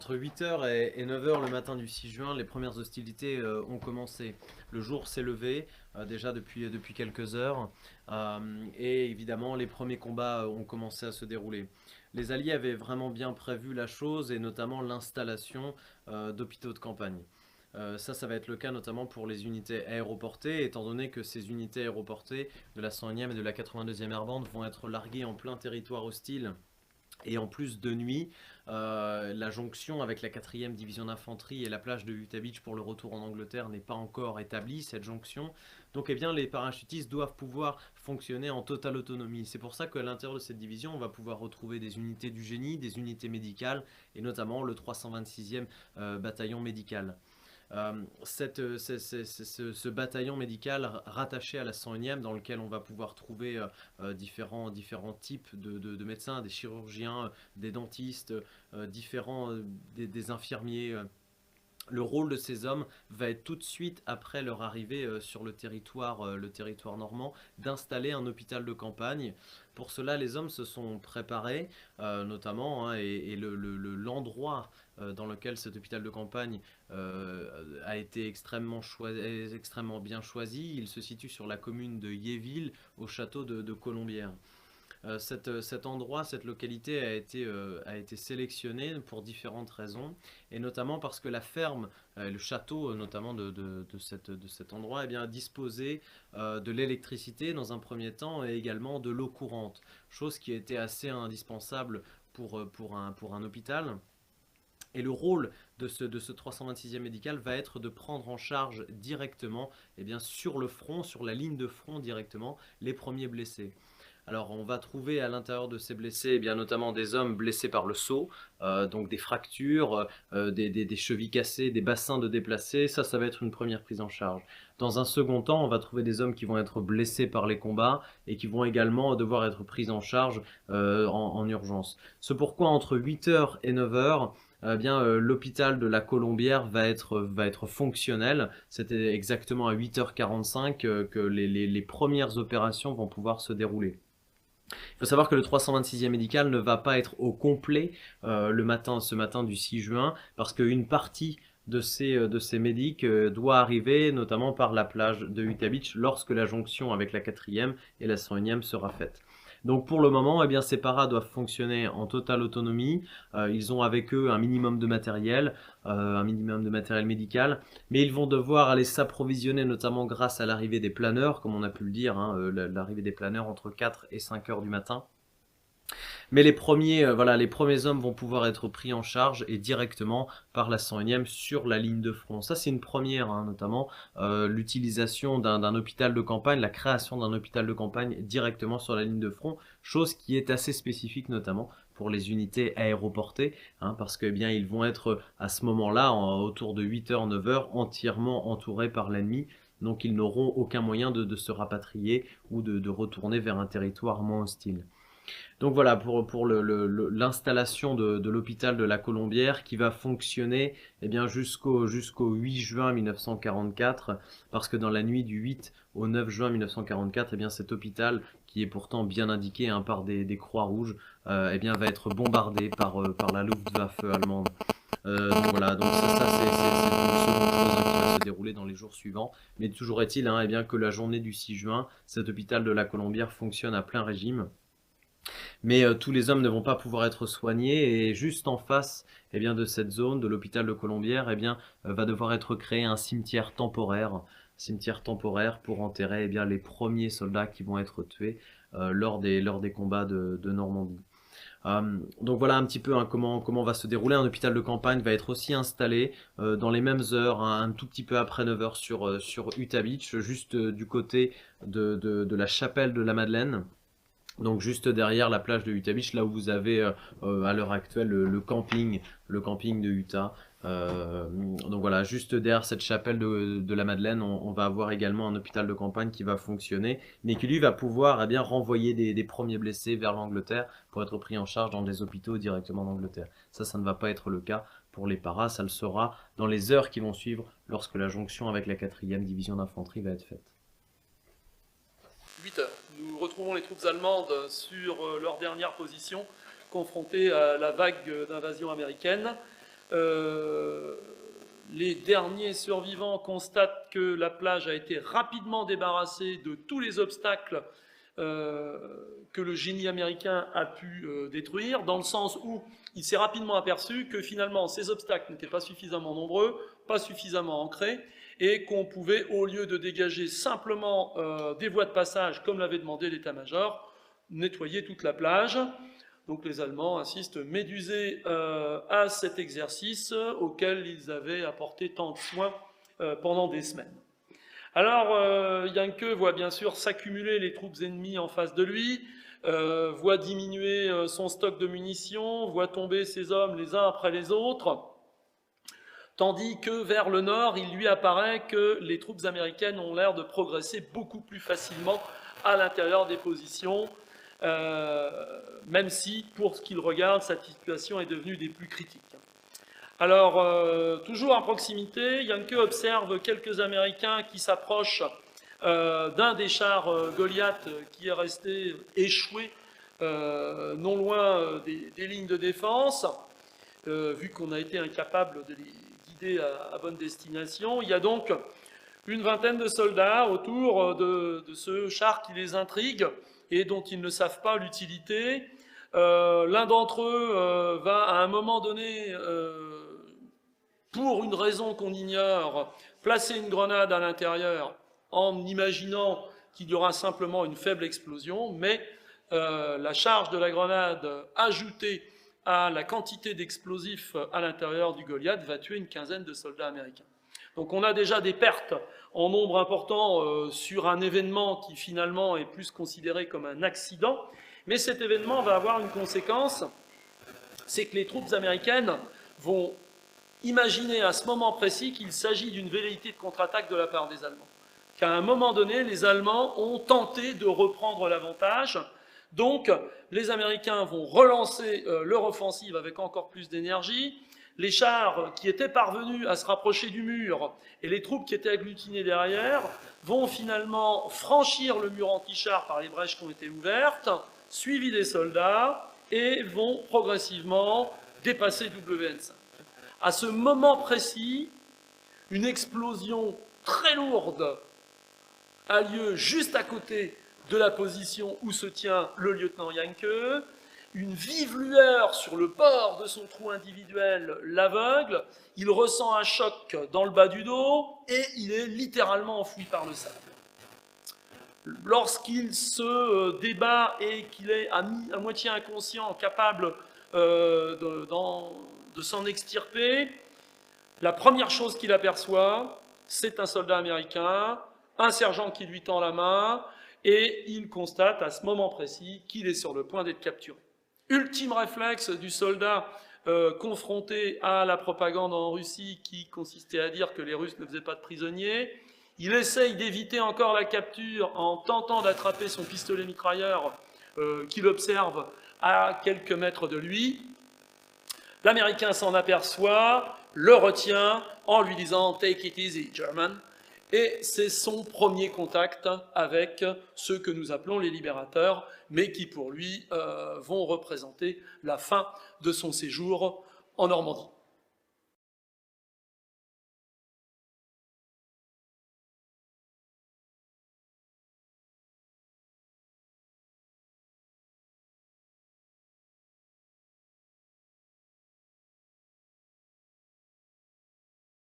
Entre 8h et 9h le matin du 6 juin, les premières hostilités euh, ont commencé. Le jour s'est levé euh, déjà depuis, depuis quelques heures euh, et évidemment les premiers combats ont commencé à se dérouler. Les Alliés avaient vraiment bien prévu la chose et notamment l'installation d'hôpitaux de campagne. ça, ça va être le cas notamment pour les unités aéroportées, étant donné que ces unités aéroportées de la 101e et de la 82e Air Band vont être larguées en plein territoire hostile et en plus de nuit, euh, la jonction avec la 4e division d'infanterie et la plage de Utah Beach pour le retour en Angleterre n'est pas encore établie, cette jonction. Donc eh bien, les parachutistes doivent pouvoir fonctionner en totale autonomie. C'est pour ça qu'à l'intérieur de cette division, on va pouvoir retrouver des unités du génie, des unités médicales, et notamment le 326e euh, bataillon médical. Euh, cette, ce, bataillon médical rattaché à la 101e dans lequel on va pouvoir trouver euh, euh, différents, différents types de, médecins, des chirurgiens, des dentistes, différents, des infirmiers le rôle de ces hommes va être tout de suite après leur arrivée euh, sur le territoire, euh, le territoire normand, d'installer un hôpital de campagne. Pour cela, les hommes se sont préparés, euh, notamment, hein, et, l'endroit dans lequel cet hôpital de campagne a été extrêmement, bien choisi. Il se situe sur la commune de Yéville, au château de, de Colombière. Euh, euh, cet endroit, cette localité a été, euh, a été sélectionné pour différentes raisons, et notamment parce que la ferme, le château notamment de, cet endroit, eh disposait de l'électricité dans un premier temps et également de l'eau courante, chose qui était assez indispensable pour, un, hôpital. Et le rôle de ce, de ce 326e médical va être de prendre en charge directement, eh bien, sur le front, sur la ligne de front directement, les premiers blessés. Alors on va trouver à l'intérieur de ces blessés, eh bien notamment des hommes blessés par le saut, euh, donc des fractures, euh, des, chevilles cassées, des bassins de déplacés, ça ça va être une première prise en charge. Dans un second temps, on va trouver des hommes qui vont être blessés par les combats et qui vont également devoir être pris en charge euh, en, urgence. Ce pourquoi entre 8h et 9h, eh bien l'hôpital de la Colombière va être, va être fonctionnel. C'était exactement à 8h45 que les premières opérations vont pouvoir se dérouler. Il faut savoir que le 326e médical ne va pas être au complet euh, ce matin du 6 juin, parce qu'une partie de ces, euh, de médics euh, doit arriver notamment par la plage de Utah Beach lorsque la jonction avec la 4e et la 101e sera faite. Donc pour le moment, eh bien, ces paras doivent fonctionner en totale autonomie. Euh, ils ont avec eux un minimum de matériel, euh, un minimum de matériel médical, mais ils vont devoir aller s'approvisionner notamment grâce à l'arrivée des planeurs, comme on a pu le dire, hein, euh, l'arrivée des planeurs entre 4 et 5 heures du matin. Mais les premiers, euh, voilà, les premiers hommes vont pouvoir être pris en charge et directement par la 101e sur la ligne de front. Ça, c'est une première, hein, notamment euh, l'utilisation d'un hôpital de campagne, la création d'un hôpital de campagne directement sur la ligne de front, chose qui est assez spécifique notamment pour les unités aéroportées, hein, parce que eh bien ils vont être à ce moment-là, autour de 8h, 9h, entièrement entourés par l'ennemi. Donc ils n'auront aucun moyen de, se rapatrier ou de retourner vers un territoire moins hostile. Donc voilà pour, pour l'installation de, l'hôpital de la Colombière qui va fonctionner eh bien jusqu'au jusqu'au 8 juin 1944 parce que dans la nuit du 8 au 9 juin 1944 eh bien cet hôpital qui est pourtant bien indiqué hein, par des, croix rouges euh, eh bien va être bombardé par, euh, par la Luftwaffe allemande. Euh, donc voilà, donc ça, c'est une seconde qui va se dérouler dans les jours suivants. Mais toujours est-il hein, eh bien, que la journée du 6 juin, cet hôpital de la Colombière fonctionne à plein régime. Mais euh, tous les hommes ne vont pas pouvoir être soignés et juste en face eh de cette zone, de l'hôpital de Colombière, eh euh, va devoir être créé un cimetière temporaire, cimetière temporaire pour enterrer eh les premiers soldats qui vont être tués euh, lors, des, combats de, Normandie. donc voilà un petit peu hein, comment, va se dérouler. Un hôpital de campagne va être aussi installé dans les mêmes heures, hein, un tout petit peu après 9h sur, sur Utah Beach, juste du côté de, la chapelle de la Madeleine donc juste derrière la plage de Utah Beach, là où vous avez euh, euh, à l'heure actuelle le, camping, le camping de Utah. Euh, donc voilà, juste derrière cette chapelle de, la Madeleine, on, va avoir également un hôpital de campagne qui va fonctionner, mais qui lui va pouvoir eh bien renvoyer des, premiers blessés vers l'Angleterre pour être pris en charge dans des hôpitaux directement d'Angleterre. Ça, ça ne va pas être le cas pour les paras, ça le sera dans les heures qui vont suivre lorsque la jonction avec la 4e division d'infanterie va être faite. 8 heures nous retrouvons les troupes allemandes sur euh, leur dernière position, confrontées à la vague d'invasion américaine. Euh, les derniers survivants constatent que la plage a été rapidement débarrassée de tous les obstacles euh, que le génie américain a pu détruire, dans le sens où il s'est rapidement aperçu que finalement ces obstacles n'étaient pas suffisamment nombreux, pas suffisamment ancrés, et qu'on pouvait, au lieu de dégager simplement euh, des voies de passage, comme l'avait demandé l'état-major, nettoyer toute la plage. Donc les Allemands insistent médusés euh, à cet exercice auquel ils avaient apporté tant de soins euh, pendant des semaines. Alors euh, Yanke voit bien sûr s'accumuler les troupes ennemies en face de lui, voit diminuer son stock de munitions, voit tomber ses hommes les uns après les autres, tandis que vers le nord, il lui apparaît que les troupes américaines ont l'air de progresser beaucoup plus facilement à l'intérieur des positions, euh, même si, pour ce qu'il regarde, sa situation est devenue des plus critiques. Alors, euh, toujours à proximité, Yanke observe quelques Américains qui s'approchent euh, d'un des chars Goliath qui est resté échoué non loin des, lignes de défense, vu qu'on a été incapable de les à, bonne destination. Il y a donc une vingtaine de soldats autour de ce char qui les intrigue et dont ils ne savent pas l'utilité. Euh, l'un d'entre eux euh, va à un moment donné, euh, pour une raison qu'on ignore, placer une grenade à l'intérieur en imaginant qu'il y aura simplement une faible explosion, mais la charge de la grenade ajoutée à la quantité d'explosifs à l'intérieur du Goliath va tuer une quinzaine de soldats américains. Donc on a déjà des pertes en nombre important euh, sur un événement qui finalement est plus considéré comme un accident, mais cet événement va avoir une conséquence, c'est que les troupes américaines vont imaginer à ce moment précis qu'il s'agit d'une velléité de contre-attaque de la part des Allemands. Qu'à un moment donné, les Allemands ont tenté de reprendre l'avantage, donc les Américains vont relancer euh, leur offensive avec encore plus d'énergie, les chars qui étaient parvenus à se rapprocher du mur et les troupes qui étaient agglutinées derrière vont finalement franchir le mur anti-char par les brèches qui ont été ouvertes, suivis des soldats, et vont progressivement dépasser WN5. À ce moment précis, une explosion très lourde a lieu juste à côté de la position où se tient le lieutenant Yanke une vive lueur sur le bord de son trou individuel l'aveugle, il ressent un choc dans le bas du dos et il est littéralement enfoui par le sable. Lorsqu'il se euh, débat et qu'il est à, moitié inconscient, capable euh, de, de s'en extirper, la première chose qu'il aperçoit, c'est un soldat américain, un sergent qui lui tend la main, et il constate à ce moment précis qu'il est sur le point d'être capturé. Ultime réflexe du soldat euh, confronté à la propagande en Russie qui consistait à dire que les Russes ne faisaient pas de prisonniers. Il essaye d'éviter encore la capture en tentant d'attraper son pistolet mitrailleur euh, qu'il observe à quelques mètres de lui. L'Américain s'en aperçoit, le retient en lui disant Take it easy, German. Et c'est son premier contact avec ceux que nous appelons les libérateurs, mais qui pour lui euh, vont représenter la fin de son séjour en Normandie.